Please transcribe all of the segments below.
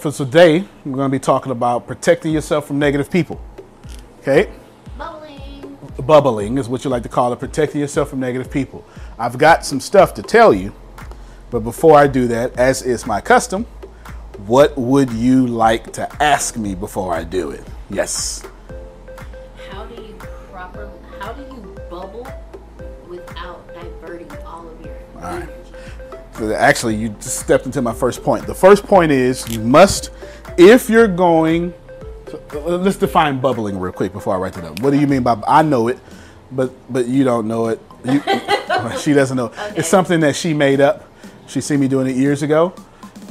For today, we're going to be talking about protecting yourself from negative people. Okay? Bubbling. Bubbling is what you like to call it, protecting yourself from negative people. I've got some stuff to tell you, but before I do that, as is my custom, what would you like to ask me before I do it? Yes. Actually, you just stepped into my first point. The first point is you must, if you're going, so, uh, let's define bubbling real quick before I write it up. What do you mean by? I know it, but but you don't know it. You, she doesn't know. It's something that she made up. She seen me doing it years ago,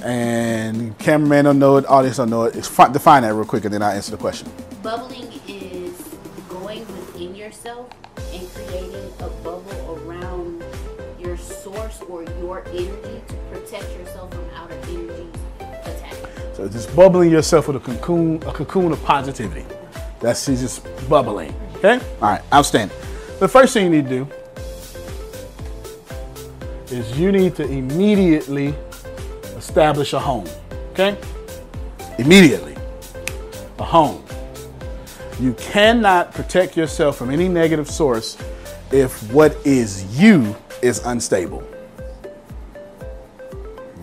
and cameraman don't know it, audience don't know it. It's fi- define that real quick, and then I answer the question. Bubbling your energy to protect yourself from outer energy. So just bubbling yourself with a cocoon, a cocoon of positivity. That's just bubbling. Okay? All right, outstanding. The first thing you need to do is you need to immediately establish a home. Okay? Immediately. A home. You cannot protect yourself from any negative source if what is you is unstable.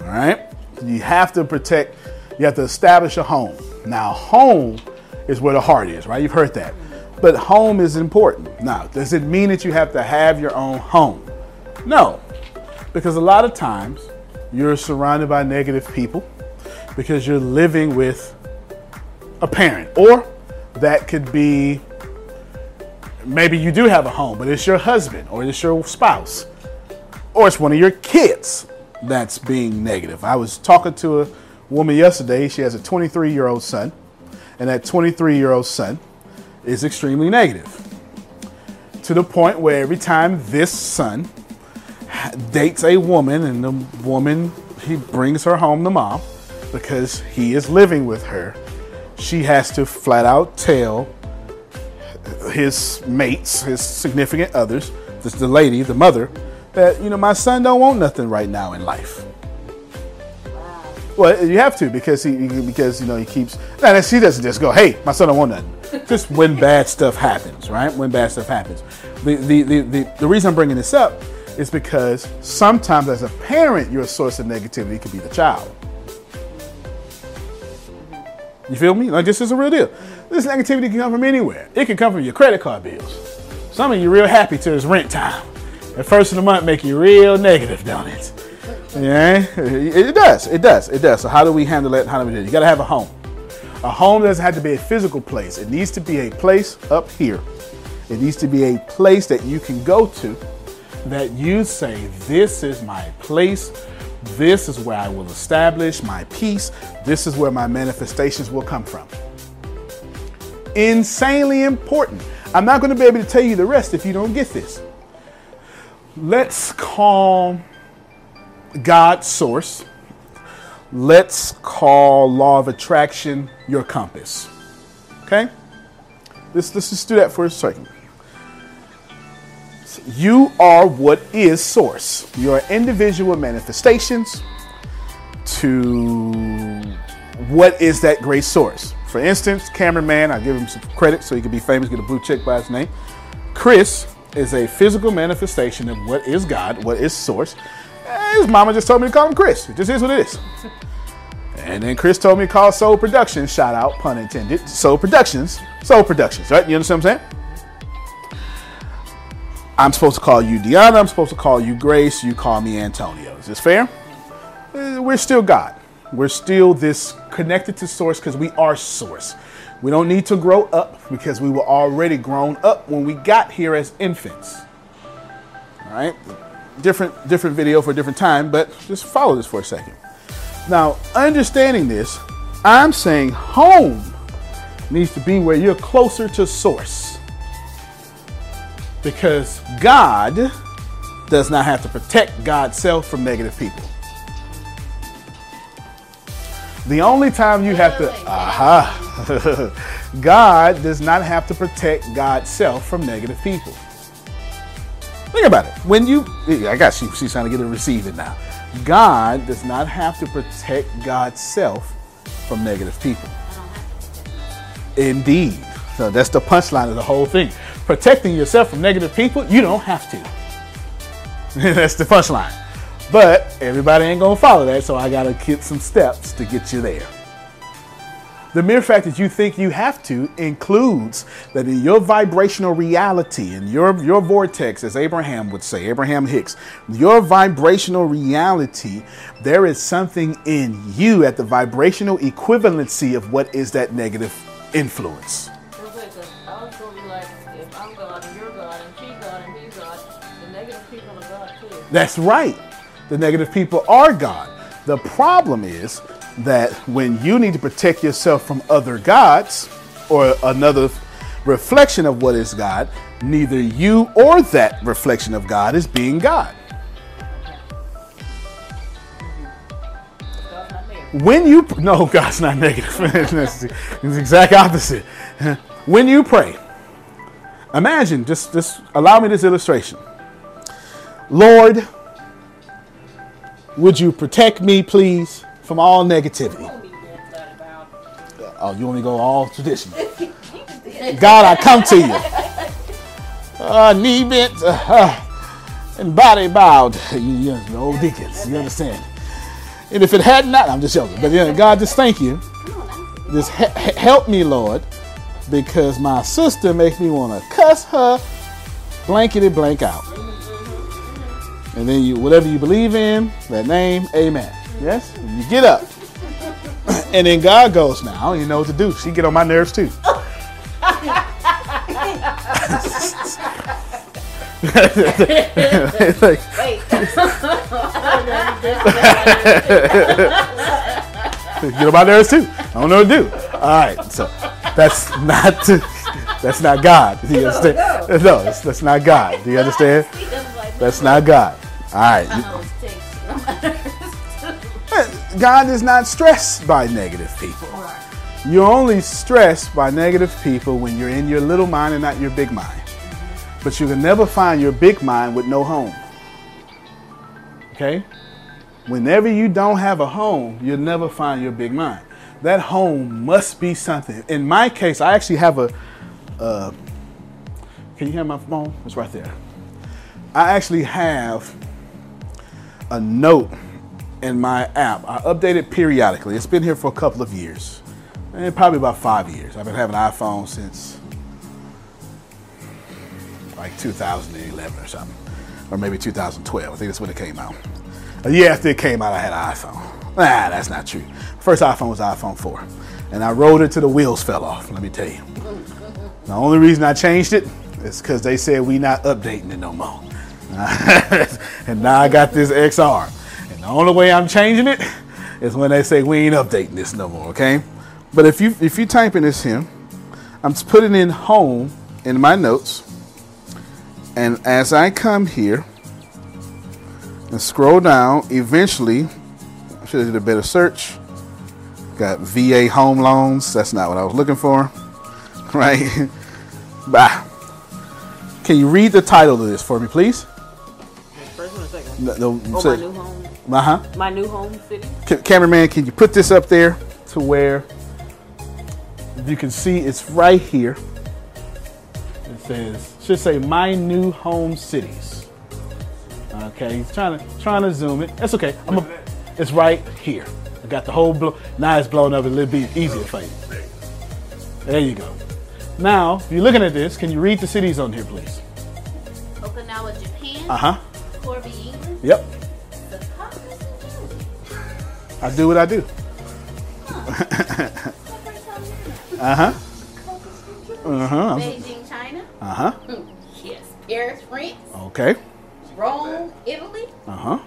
All right? You have to protect, you have to establish a home. Now, home is where the heart is, right? You've heard that. But home is important. Now, does it mean that you have to have your own home? No. Because a lot of times you're surrounded by negative people because you're living with a parent, or that could be maybe you do have a home, but it's your husband or it's your spouse or it's one of your kids that's being negative. I was talking to a woman yesterday. She has a 23 year old son, and that 23 year old son is extremely negative. to the point where every time this son dates a woman and the woman he brings her home to mom because he is living with her she has to flat out tell his mates his significant others the lady the mother that you know my son don't want nothing right now in life well, you have to because he because you know he keeps. And she doesn't just go, "Hey, my son don't want nothing." just when bad stuff happens, right? When bad stuff happens. The, the the the the reason I'm bringing this up is because sometimes as a parent, your source of negativity could be the child. You feel me? Like this is a real deal. This negativity can come from anywhere. It can come from your credit card bills. Some of you real happy till it's rent time. The first of the month make you real negative, don't it? Yeah, it does. It does. It does. So how do we handle it? How do we do it? You got to have a home. A home doesn't have to be a physical place. It needs to be a place up here. It needs to be a place that you can go to that you say, This is my place. This is where I will establish my peace. This is where my manifestations will come from. Insanely important. I'm not going to be able to tell you the rest if you don't get this. Let's call God source. Let's call law of attraction your compass. Okay? Let's, let's just do that for a second. You are what is source. Your individual manifestations to what is that great source. For instance, cameraman, I give him some credit so he could be famous, get a blue check by his name. Chris is a physical manifestation of what is God, what is source. His mama just told me to call him Chris. It just is what it is. And then Chris told me to call Soul Productions, shout out, pun intended, Soul Productions, Soul Productions, right? You understand what I'm saying? I'm supposed to call you Deanna, I'm supposed to call you Grace, you call me Antonio. Is this fair? Uh, we're still God. We're still this connected to source because we are source. We don't need to grow up because we were already grown up when we got here as infants. All right? different different video for a different time, but just follow this for a second. Now, understanding this, I'm saying home needs to be where you're closer to source. Because God does not have to protect God's self from negative people. The only time you have to, aha, God does not have to protect God's self from negative people. Think about it. When you, I got she, she's trying to get it receiving now. God does not have to protect God's self from negative people. Indeed. So that's the punchline of the whole thing. Protecting yourself from negative people, you don't have to. that's the punchline. But everybody ain't gonna follow that, so I gotta get some steps to get you there. The mere fact that you think you have to includes that in your vibrational reality, in your, your vortex, as Abraham would say, Abraham Hicks, your vibrational reality, there is something in you at the vibrational equivalency of what is that negative influence. That's right. The negative people are God. The problem is that when you need to protect yourself from other gods or another reflection of what is God, neither you or that reflection of God is being God. When you no, God's not negative. it's the exact opposite. When you pray, imagine just just allow me this illustration. Lord, would you protect me, please? from all negativity. Oh, you want me to go all traditional? God, I come to you. Uh, knee bent uh, uh, and body bowed. You, you know, old deacons, you understand? And if it had not, I'm just joking. But yeah, God, just thank you. Just he- help me, Lord, because my sister makes me want to cuss her blankety blank out. And then you, whatever you believe in, that name, amen. Yes? You get up. and then God goes, now I don't even know what to do. She get on my nerves too. like, get on my nerves too. I don't know what to do. All right, so that's not That's not God. Do you understand? No, no that's, that's not God. Do you understand? That's not God. All right. God is not stressed by negative people. You're only stressed by negative people when you're in your little mind and not your big mind. But you can never find your big mind with no home. Okay? Whenever you don't have a home, you'll never find your big mind. That home must be something. In my case, I actually have a. Uh, can you hear my phone? It's right there. I actually have a note in my app. I update it periodically. It's been here for a couple of years, and probably about five years. I've been having an iPhone since like 2011 or something, or maybe 2012. I think that's when it came out. A year after it came out, I had an iPhone. Nah, that's not true. First iPhone was iPhone 4, and I rode it till the wheels fell off. Let me tell you. The only reason I changed it is because they said we not updating it no more. and now I got this XR. And the only way I'm changing it is when they say we ain't updating this no more, okay? But if you if you type in this here, I'm putting in home in my notes. And as I come here and scroll down, eventually, I should have did a better search. Got VA home loans. That's not what I was looking for. Right? bah. Can you read the title of this for me, please? First one or second? No, no, Oh, say- my new home. uh-huh. My new home city. Ca- cameraman, can you put this up there to where you can see it's right here. It says, should say my new home cities. Okay, he's trying to trying to zoom it. That's okay. I'm a, it's right here. I got the whole blow. Now it's blown up a little bit easier for you. There you go. Now, if you're looking at this, can you read the cities on here, please? Okinawa, Japan. Uh huh. Corby, England. Yep. I do what I do. Uh huh. Uh huh. Beijing, China. Uh huh. Yes. Paris, France. Okay. Rome, Italy. Uh huh.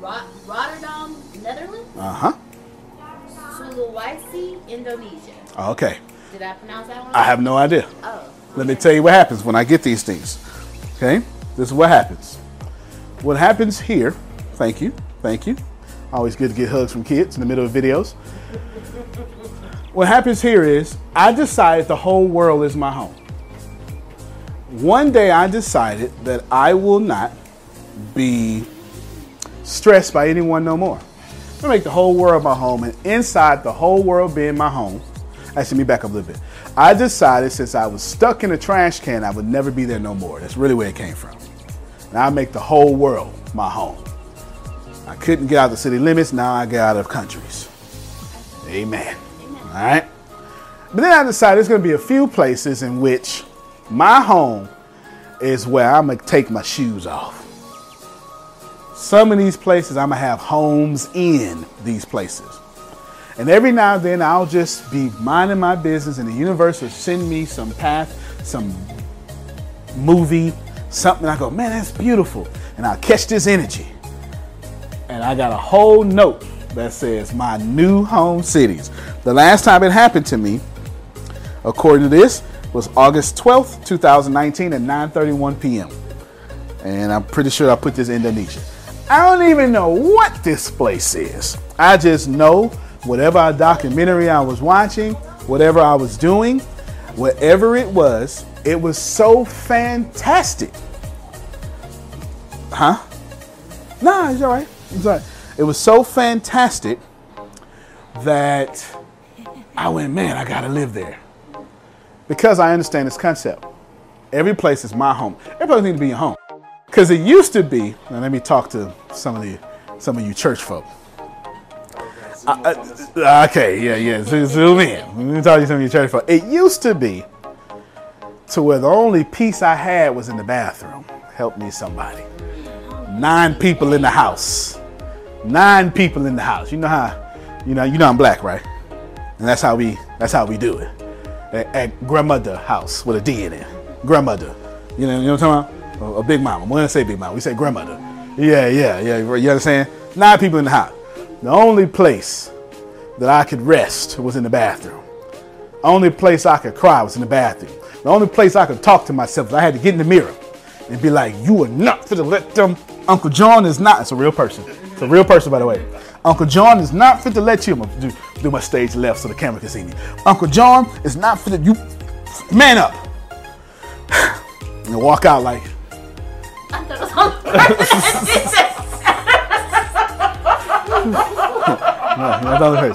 Rot- Rotterdam, Netherlands. Uh huh. Sulawesi, Indonesia. Okay. Did I pronounce that one? I have no idea. Oh. Let me tell you what happens when I get these things. Okay? This is what happens. What happens here, thank you, thank you. Always good to get hugs from kids in the middle of videos. What happens here is I decided the whole world is my home. One day I decided that I will not be stressed by anyone no more. I'm gonna make the whole world my home, and inside the whole world being my home, actually, me back up a little bit. I decided since I was stuck in a trash can, I would never be there no more. That's really where it came from. Now I make the whole world my home. I couldn't get out of the city limits, now I get out of countries. Amen. All right. But then I decided there's gonna be a few places in which my home is where I'm gonna take my shoes off. Some of these places I'm gonna have homes in these places. And every now and then I'll just be minding my business and the universe will send me some path, some movie, something. I go, man, that's beautiful. And I'll catch this energy. And I got a whole note that says my new home cities. The last time it happened to me, according to this, was August 12th, 2019 at 9:31 p.m. And I'm pretty sure I put this in Indonesia. I don't even know what this place is. I just know whatever documentary I was watching, whatever I was doing, whatever it was, it was so fantastic. Huh? Nah, it's all right. It's all right. It was so fantastic that I went, man, I gotta live there. Because I understand this concept. Every place is my home. Every place needs to be your home. Because it used to be, now let me talk to some of the some of you church folk. Okay, yeah, yeah. Zoom, zoom in. Let me talk to some of you church folk. It used to be to where the only peace I had was in the bathroom. Help me, somebody. Nine people in the house. Nine people in the house. You know how, you know, you know I'm black, right? And that's how we that's how we do it. At, at grandmother house with a D in it. Grandmother. You know, you know what I'm talking about? A, a big mama. We don't say big mama. We say grandmother. Yeah, yeah, yeah. You understand? Nine people in the house. The only place that I could rest was in the bathroom. Only place I could cry was in the bathroom. The only place I could talk to myself is I had to get in the mirror and be like, "You are not to let them." Uncle John is not. It's a real person. It's a real person, by the way. Uncle John is not fit to let you. I'm gonna do, do my stage left so the camera can see me. Uncle John is not fit to you. Man up. And walk out like, I thought it was on purpose. no, you're the other.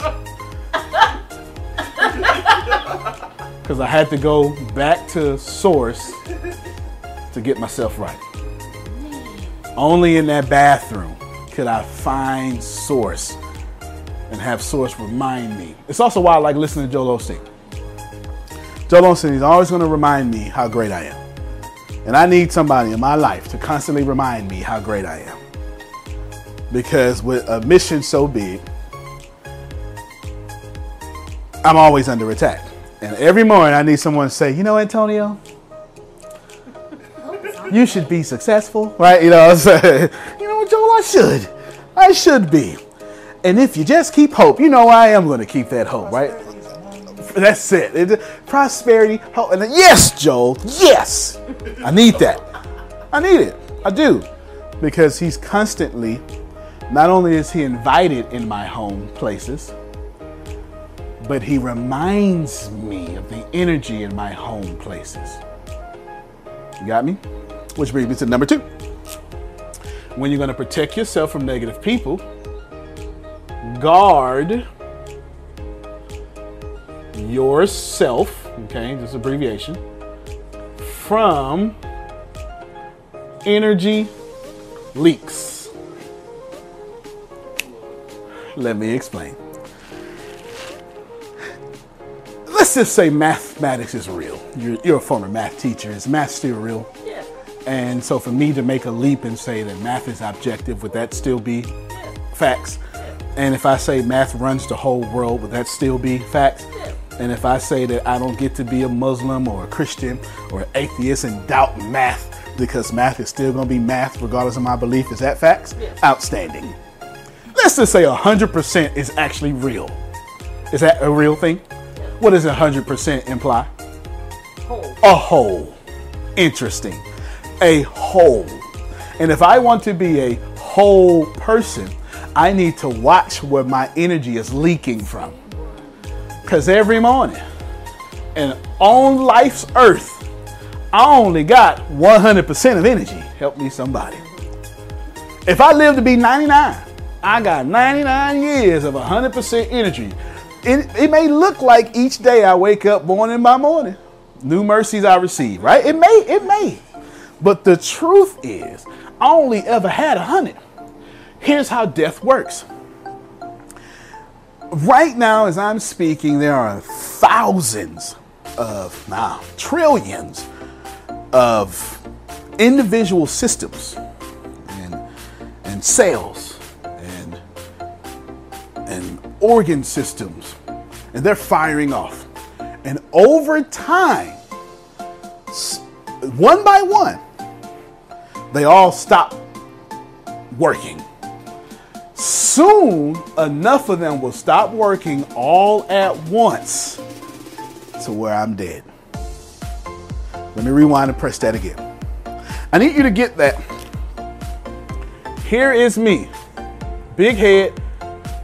Because I had to go back to source to get myself right. Only in that bathroom could I find source and have source remind me. It's also why I like listening to Joel Osteen. Joel Osteen is always going to remind me how great I am. And I need somebody in my life to constantly remind me how great I am. Because with a mission so big, I'm always under attack. And every morning I need someone to say, you know, Antonio, you should be successful, right? You know, what I'm saying? you know, what, Joel, I should. I should be. And if you just keep hope, you know, I am going to keep that hope, right? That's it. It- prosperity, hope. And then, yes, Joel, yes. I need that. I need it. I do. Because he's constantly, not only is he invited in my home places, but he reminds me of the energy in my home places. You got me? Which brings me to number two. When you're going to protect yourself from negative people, guard yourself, okay, this abbreviation, from energy leaks. Let me explain. Let's just say mathematics is real. You're, you're a former math teacher. Is math still real? And so for me to make a leap and say that math is objective, would that still be facts? And if I say math runs the whole world, would that still be facts? And if I say that I don't get to be a Muslim or a Christian or an atheist and doubt math because math is still going to be math regardless of my belief, is that facts? Outstanding. Let's just say 100% is actually real. Is that a real thing? What does 100% imply? Whole. a whole. Interesting. A whole. And if I want to be a whole person, I need to watch where my energy is leaking from. Because every morning, and on life's earth, I only got 100% of energy. Help me, somebody. If I live to be 99, I got 99 years of 100% energy. It, it may look like each day I wake up morning by morning, new mercies I receive, right? It may, it may. But the truth is, I only ever had a 100. Here's how death works. Right now, as I'm speaking, there are thousands of, now, trillions of individual systems and, and cells and, and organ systems, and they're firing off. And over time, one by one, they all stop working. Soon, enough of them will stop working all at once to where I'm dead. Let me rewind and press that again. I need you to get that. Here is me. Big head,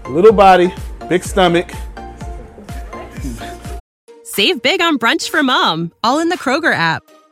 little body, big stomach. Save big on brunch for mom, all in the Kroger app.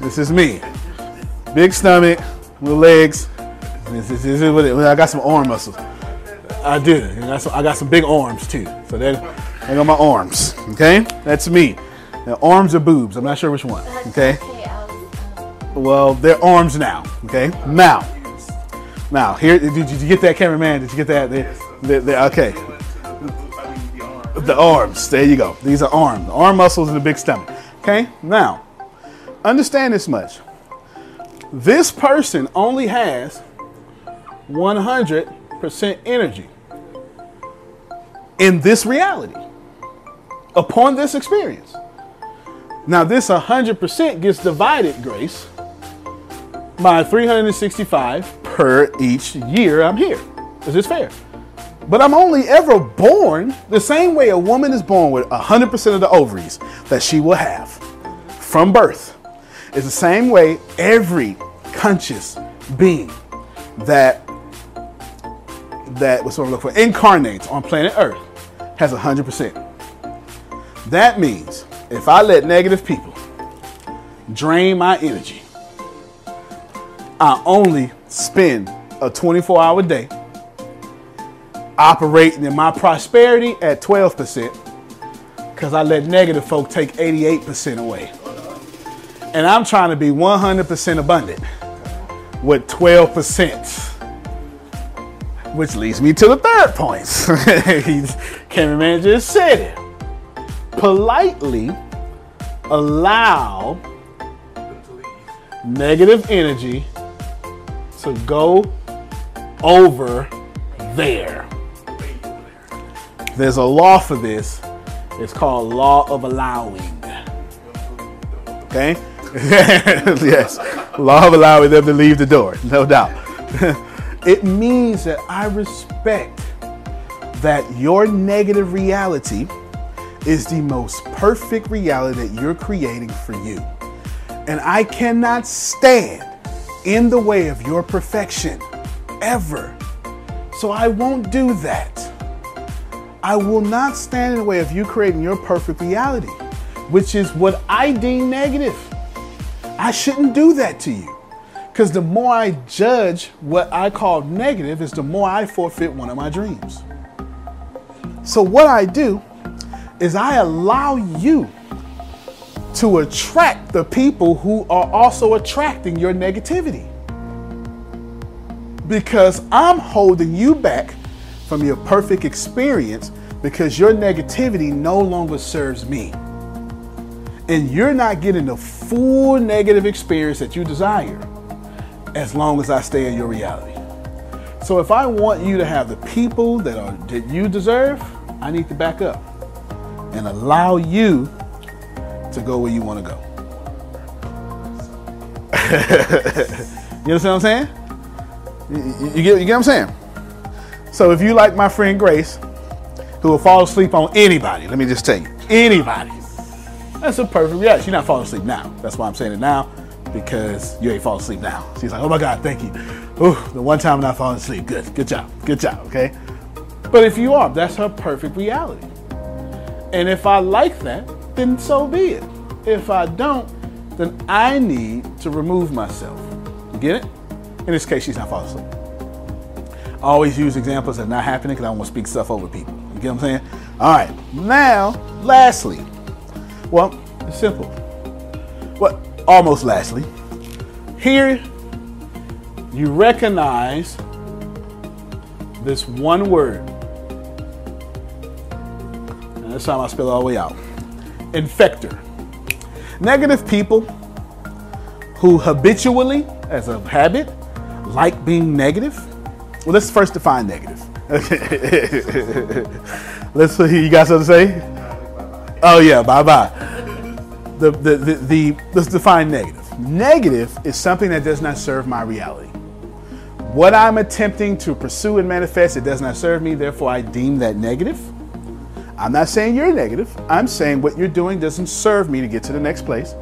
This is me. Big stomach, little legs. This is, this is what it, I got some arm muscles. I do. I got some, I got some big arms too. So that they got my arms. Okay? That's me. Now, arms or boobs. I'm not sure which one. Okay? Okay, I was, Well, they're arms now. Okay? Now. Now, here, did you, did you get that, cameraman? Did you get that? They, they, they, okay. The arms. There you go. These are arms. The arm muscles and the big stomach. Okay? Now, understand this much. This person only has 100% energy in this reality upon this experience. Now, this 100% gets divided, Grace, by 365 per each year I'm here. Is this fair? But I'm only ever born the same way a woman is born with 100% of the ovaries that she will have from birth. It's the same way every conscious being that that was sort of look for incarnates on planet Earth has 100%. That means if I let negative people drain my energy, I only spend a 24 hour day operating in my prosperity at 12% because I let negative folk take 88% away. And I'm trying to be 100% abundant with 12%. Which leads me to the third point. Cameraman just said it. Politely allow negative energy to go over there. There's a law for this. It's called law of allowing. Okay? yes. Of allowing them to leave the door, no doubt. it means that I respect that your negative reality is the most perfect reality that you're creating for you. And I cannot stand in the way of your perfection ever. So I won't do that. I will not stand in the way of you creating your perfect reality, which is what I deem negative. I shouldn't do that to you. Because the more I judge what I call negative, is the more I forfeit one of my dreams. So, what I do is I allow you to attract the people who are also attracting your negativity. Because I'm holding you back from your perfect experience because your negativity no longer serves me. And you're not getting the full negative experience that you desire as long as I stay in your reality. So if I want you to have the people that are that you deserve, I need to back up and allow you to go where you want to go. you understand what I'm saying? You, you, you, get, you get what I'm saying? So if you like my friend Grace, who will fall asleep on anybody, let me just tell you, anybody. That's a perfect reaction. She's not falling asleep now. That's why I'm saying it now, because you ain't falling asleep now. She's like, oh my God, thank you. Ooh, the one time I'm not falling asleep. Good, good job, good job, okay? But if you are, that's her perfect reality. And if I like that, then so be it. If I don't, then I need to remove myself. You get it? In this case, she's not falling asleep. I always use examples that are not happening because I don't want to speak stuff over people. You get what I'm saying? All right. Now, lastly, well, it's simple. Well, almost lastly, here you recognize this one word. And this time I spell it all the way out. Infector. Negative people who habitually, as a habit, like being negative. Well, let's first define negative. let's see. You got something to say? Oh yeah, bye bye. The, the, the, the, let's define negative. Negative is something that does not serve my reality. What I'm attempting to pursue and manifest, it does not serve me, therefore I deem that negative. I'm not saying you're negative. I'm saying what you're doing doesn't serve me to get to the next place.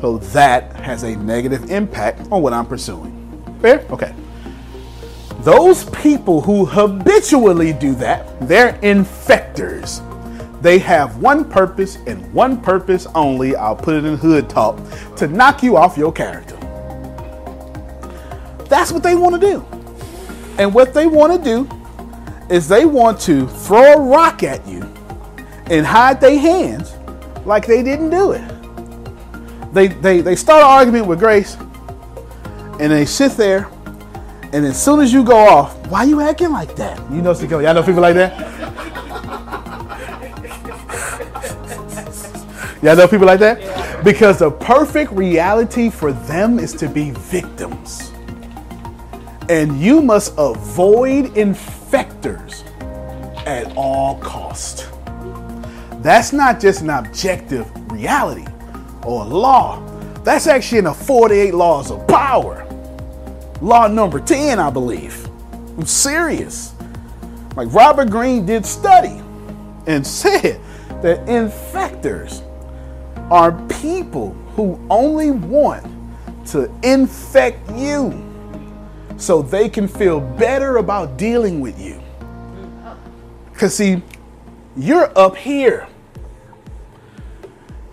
So that has a negative impact on what I'm pursuing. Fair? Okay. Those people who habitually do that, they're infectors. They have one purpose and one purpose only, I'll put it in hood talk, to knock you off your character. That's what they want to do. And what they want to do is they want to throw a rock at you and hide their hands like they didn't do it. They, they, they start an argument with Grace and they sit there and as soon as you go off, why you acting like that? You know, y'all know people like that? Y'all know people like that? Because the perfect reality for them is to be victims. And you must avoid infectors at all cost. That's not just an objective reality or law. That's actually in the 48 laws of power. Law number 10, I believe. I'm serious. Like Robert Greene did study and said that infectors are people who only want to infect you so they can feel better about dealing with you. Because, see, you're up here.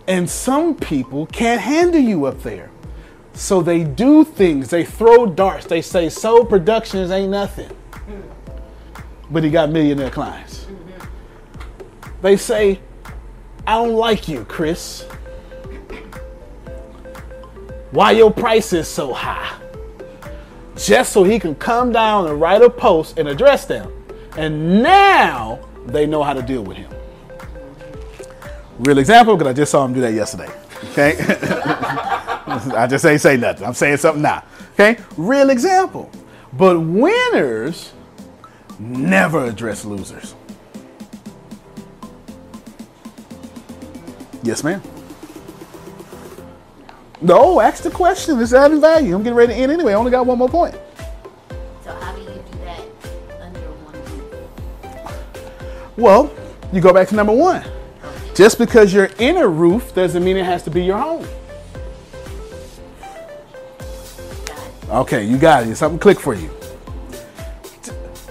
And some people can't handle you up there. So they do things, they throw darts, they say soul productions ain't nothing. But he got millionaire clients. They say, I don't like you, Chris. Why your price is so high? Just so he can come down and write a post and address them. And now they know how to deal with him. Real example, because I just saw him do that yesterday. Okay? I just ain't say nothing. I'm saying something now. Okay? Real example. But winners never address losers. Yes, ma'am. No, ask the question. It's adding value. I'm getting ready to end anyway. I only got one more point. So how do you do that under one roof? Well, you go back to number one. Just because you're in a roof doesn't mean it has to be your home. Okay, you got it. Something click for you.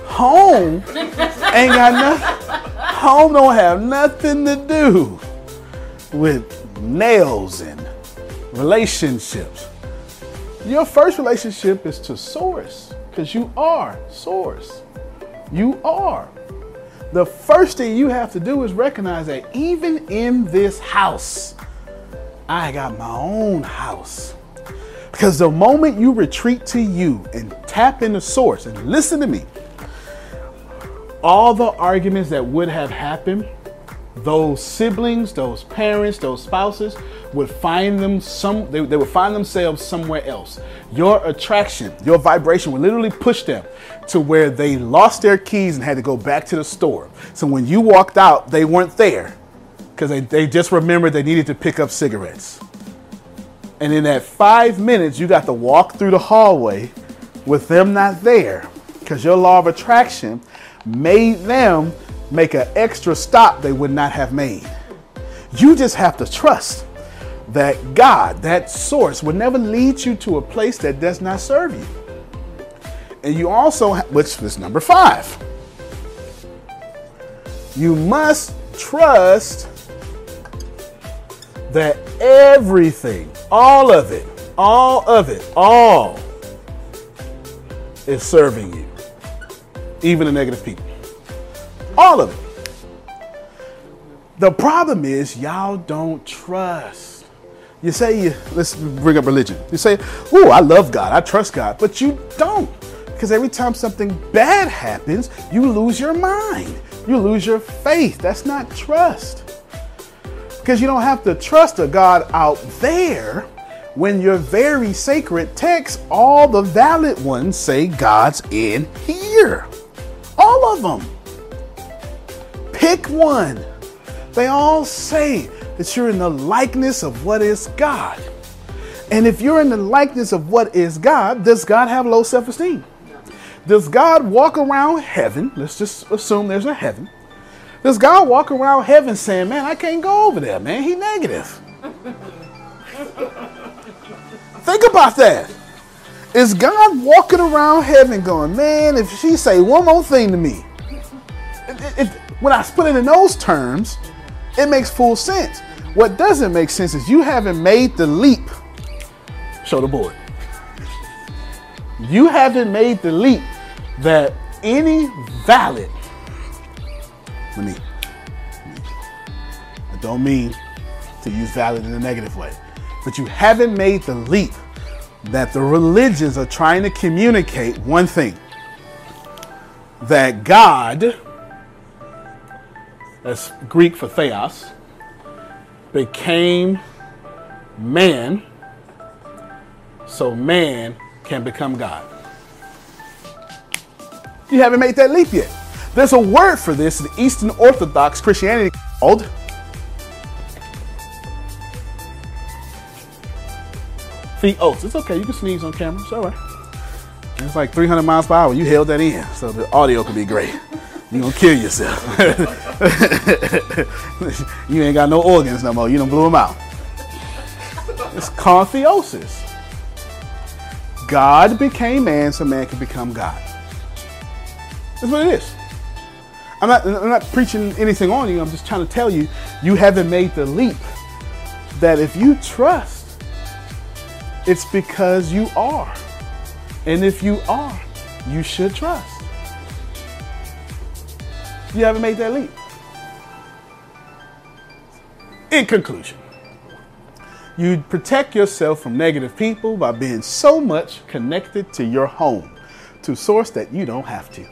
Home ain't got nothing. Home don't have nothing to do with nails and relationships. Your first relationship is to source because you are source. You are. The first thing you have to do is recognize that even in this house, I got my own house. Because the moment you retreat to you and tap into source and listen to me, all the arguments that would have happened, those siblings, those parents, those spouses would find them some they, they would find themselves somewhere else. Your attraction, your vibration would literally push them to where they lost their keys and had to go back to the store. So when you walked out, they weren't there because they, they just remembered they needed to pick up cigarettes. And in that five minutes, you got to walk through the hallway with them not there because your law of attraction made them make an extra stop they would not have made. You just have to trust that God, that source, will never lead you to a place that does not serve you. And you also, which is number five, you must trust that everything, all of it, all of it, all is serving you, even the negative people. All of it. The problem is y'all don't trust. You say let's bring up religion. You say, "Oh, I love God. I trust God," but you don't. Because every time something bad happens, you lose your mind. You lose your faith. That's not trust. Because you don't have to trust a God out there when your very sacred texts, all the valid ones say God's in here. All of them. Pick one. They all say that you're in the likeness of what is God. And if you're in the likeness of what is God, does God have low self esteem? Does God walk around heaven? Let's just assume there's a heaven. Does God walk around heaven saying, Man, I can't go over there, man? He negative. Think about that. Is God walking around heaven going, Man, if she say one more thing to me, when I put it in those terms, it makes full sense. What doesn't make sense is you haven't made the leap. Show the board. You haven't made the leap that any valid, let me, I don't mean to use valid in a negative way, but you haven't made the leap that the religions are trying to communicate one thing that God, that's Greek for theos, became man so man can become God. You haven't made that leap yet. There's a word for this in Eastern Orthodox Christianity called theos. It's okay, you can sneeze on camera, it's all right. It's like 300 miles per hour. You held that in, so the audio could be great. You're gonna kill yourself. you ain't got no organs no more. You don't blew them out. It's called theosis. God became man so man could become God. That's what it is. I'm not, I'm not preaching anything on you. I'm just trying to tell you, you haven't made the leap. That if you trust, it's because you are. And if you are, you should trust. You haven't made that leap. In conclusion, you protect yourself from negative people by being so much connected to your home, to source that you don't have to.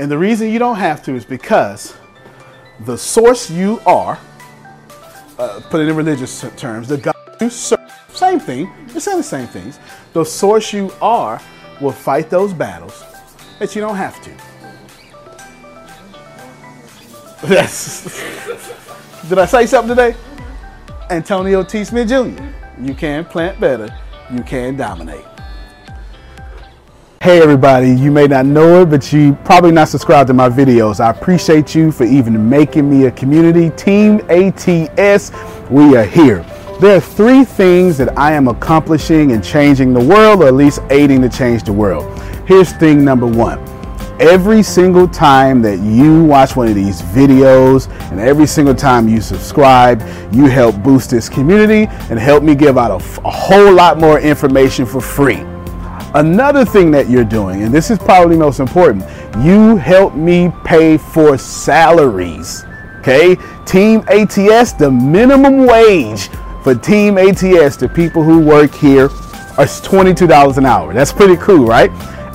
And the reason you don't have to is because the source you are, uh, put it in religious terms, the God you serve, same thing, they're saying the same things. The source you are will fight those battles that you don't have to. That's, did I say something today? Antonio T. Smith Jr. You can plant better, you can dominate. Hey everybody, you may not know it, but you probably not subscribed to my videos. I appreciate you for even making me a community. Team ATS, we are here. There are three things that I am accomplishing and changing the world, or at least aiding to change the world. Here's thing number one every single time that you watch one of these videos and every single time you subscribe, you help boost this community and help me give out a, a, whole lot more information for free. Another thing that you're doing, and this is probably most important, you help me pay for salaries. Okay? Team ATS, the minimum wage for Team ATS, the people who work here, is $22 an hour. That's pretty cool, right?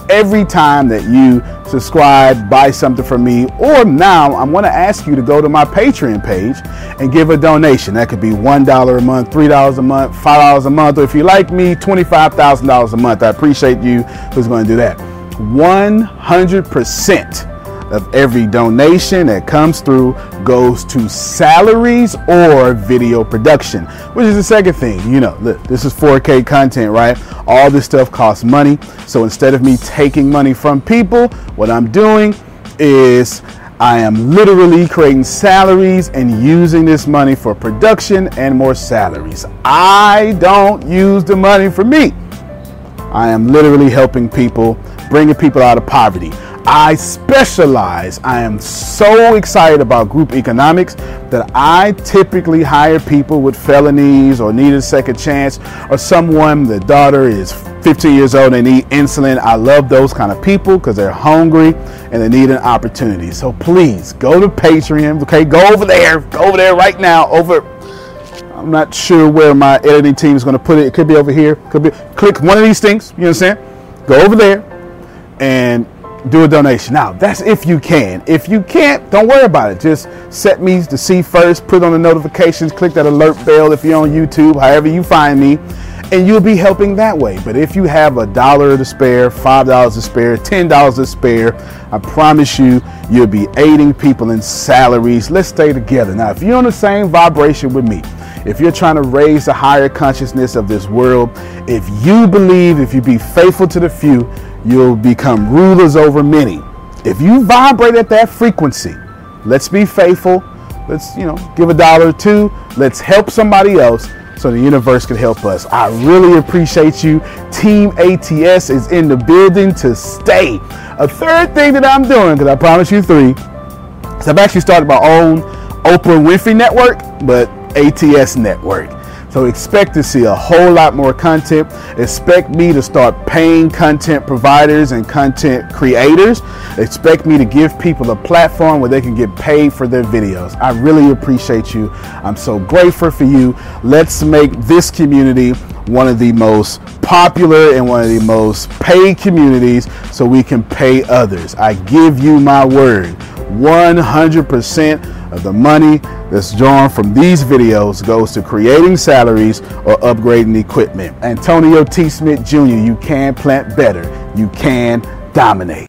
Every time that you subscribe, buy something from me, or now I'm going to ask you to go to my Patreon page and give a donation. That could be $1 a month, $3 a month, $5 a month, or if you like me, $25,000 a month. I appreciate you who's going to do that. 100% of every donation that comes through goes to salaries or video production, which is the second thing. You know, look, this is 4K content, right? All this stuff costs money. So instead of me taking money from people, what I'm doing is I am literally creating salaries and using this money for production and more salaries. I don't use the money for me. I am literally helping people, bringing people out of poverty. I specialize. I am so excited about group economics that I typically hire people with felonies or need a second chance or someone, the daughter is 15 years old and need insulin. I love those kind of people because they're hungry and they need an opportunity. So please go to Patreon. Okay, go over there. Go over there right now. Over. I'm not sure where my editing team is going to put it. It could be over here. Could be. Click one of these things. You understand? Go over there and do a donation. Now, that's if you can. If you can't, don't worry about it. Just set me to see first, put on the notifications, click that alert bell if you're on YouTube, however you find me, and you'll be helping that way. But if you have a dollar to spare, five dollars to spare, ten dollars to spare, I promise you, you'll be aiding people in salaries. Let's stay together. Now, if you're on the same vibration with me, if you're trying to raise the higher consciousness of this world, if you believe, if you be faithful to the few, you'll become rulers over many. If you vibrate at that frequency, let's be faithful. Let's, you know, give a dollar or two. Let's help somebody else so the universe can help us. I really appreciate you. Team ATS is in the building to stay. A third thing that I'm doing, because I promise you three, is I've actually started my own Oprah Winfrey Network, but ATS Network. So expect to see a whole lot more content. Expect me to start paying content providers and content creators. Expect me to give people a platform where they can get paid for their videos. I really appreciate you. I'm so grateful for you. Let's make this community one of the most popular and one of the most paid communities so we can pay others. I give you my word. 100% of the money that's drawn from these videos goes to creating salaries or upgrading equipment. Antonio T. Smith Jr., you can plant better. You can dominate.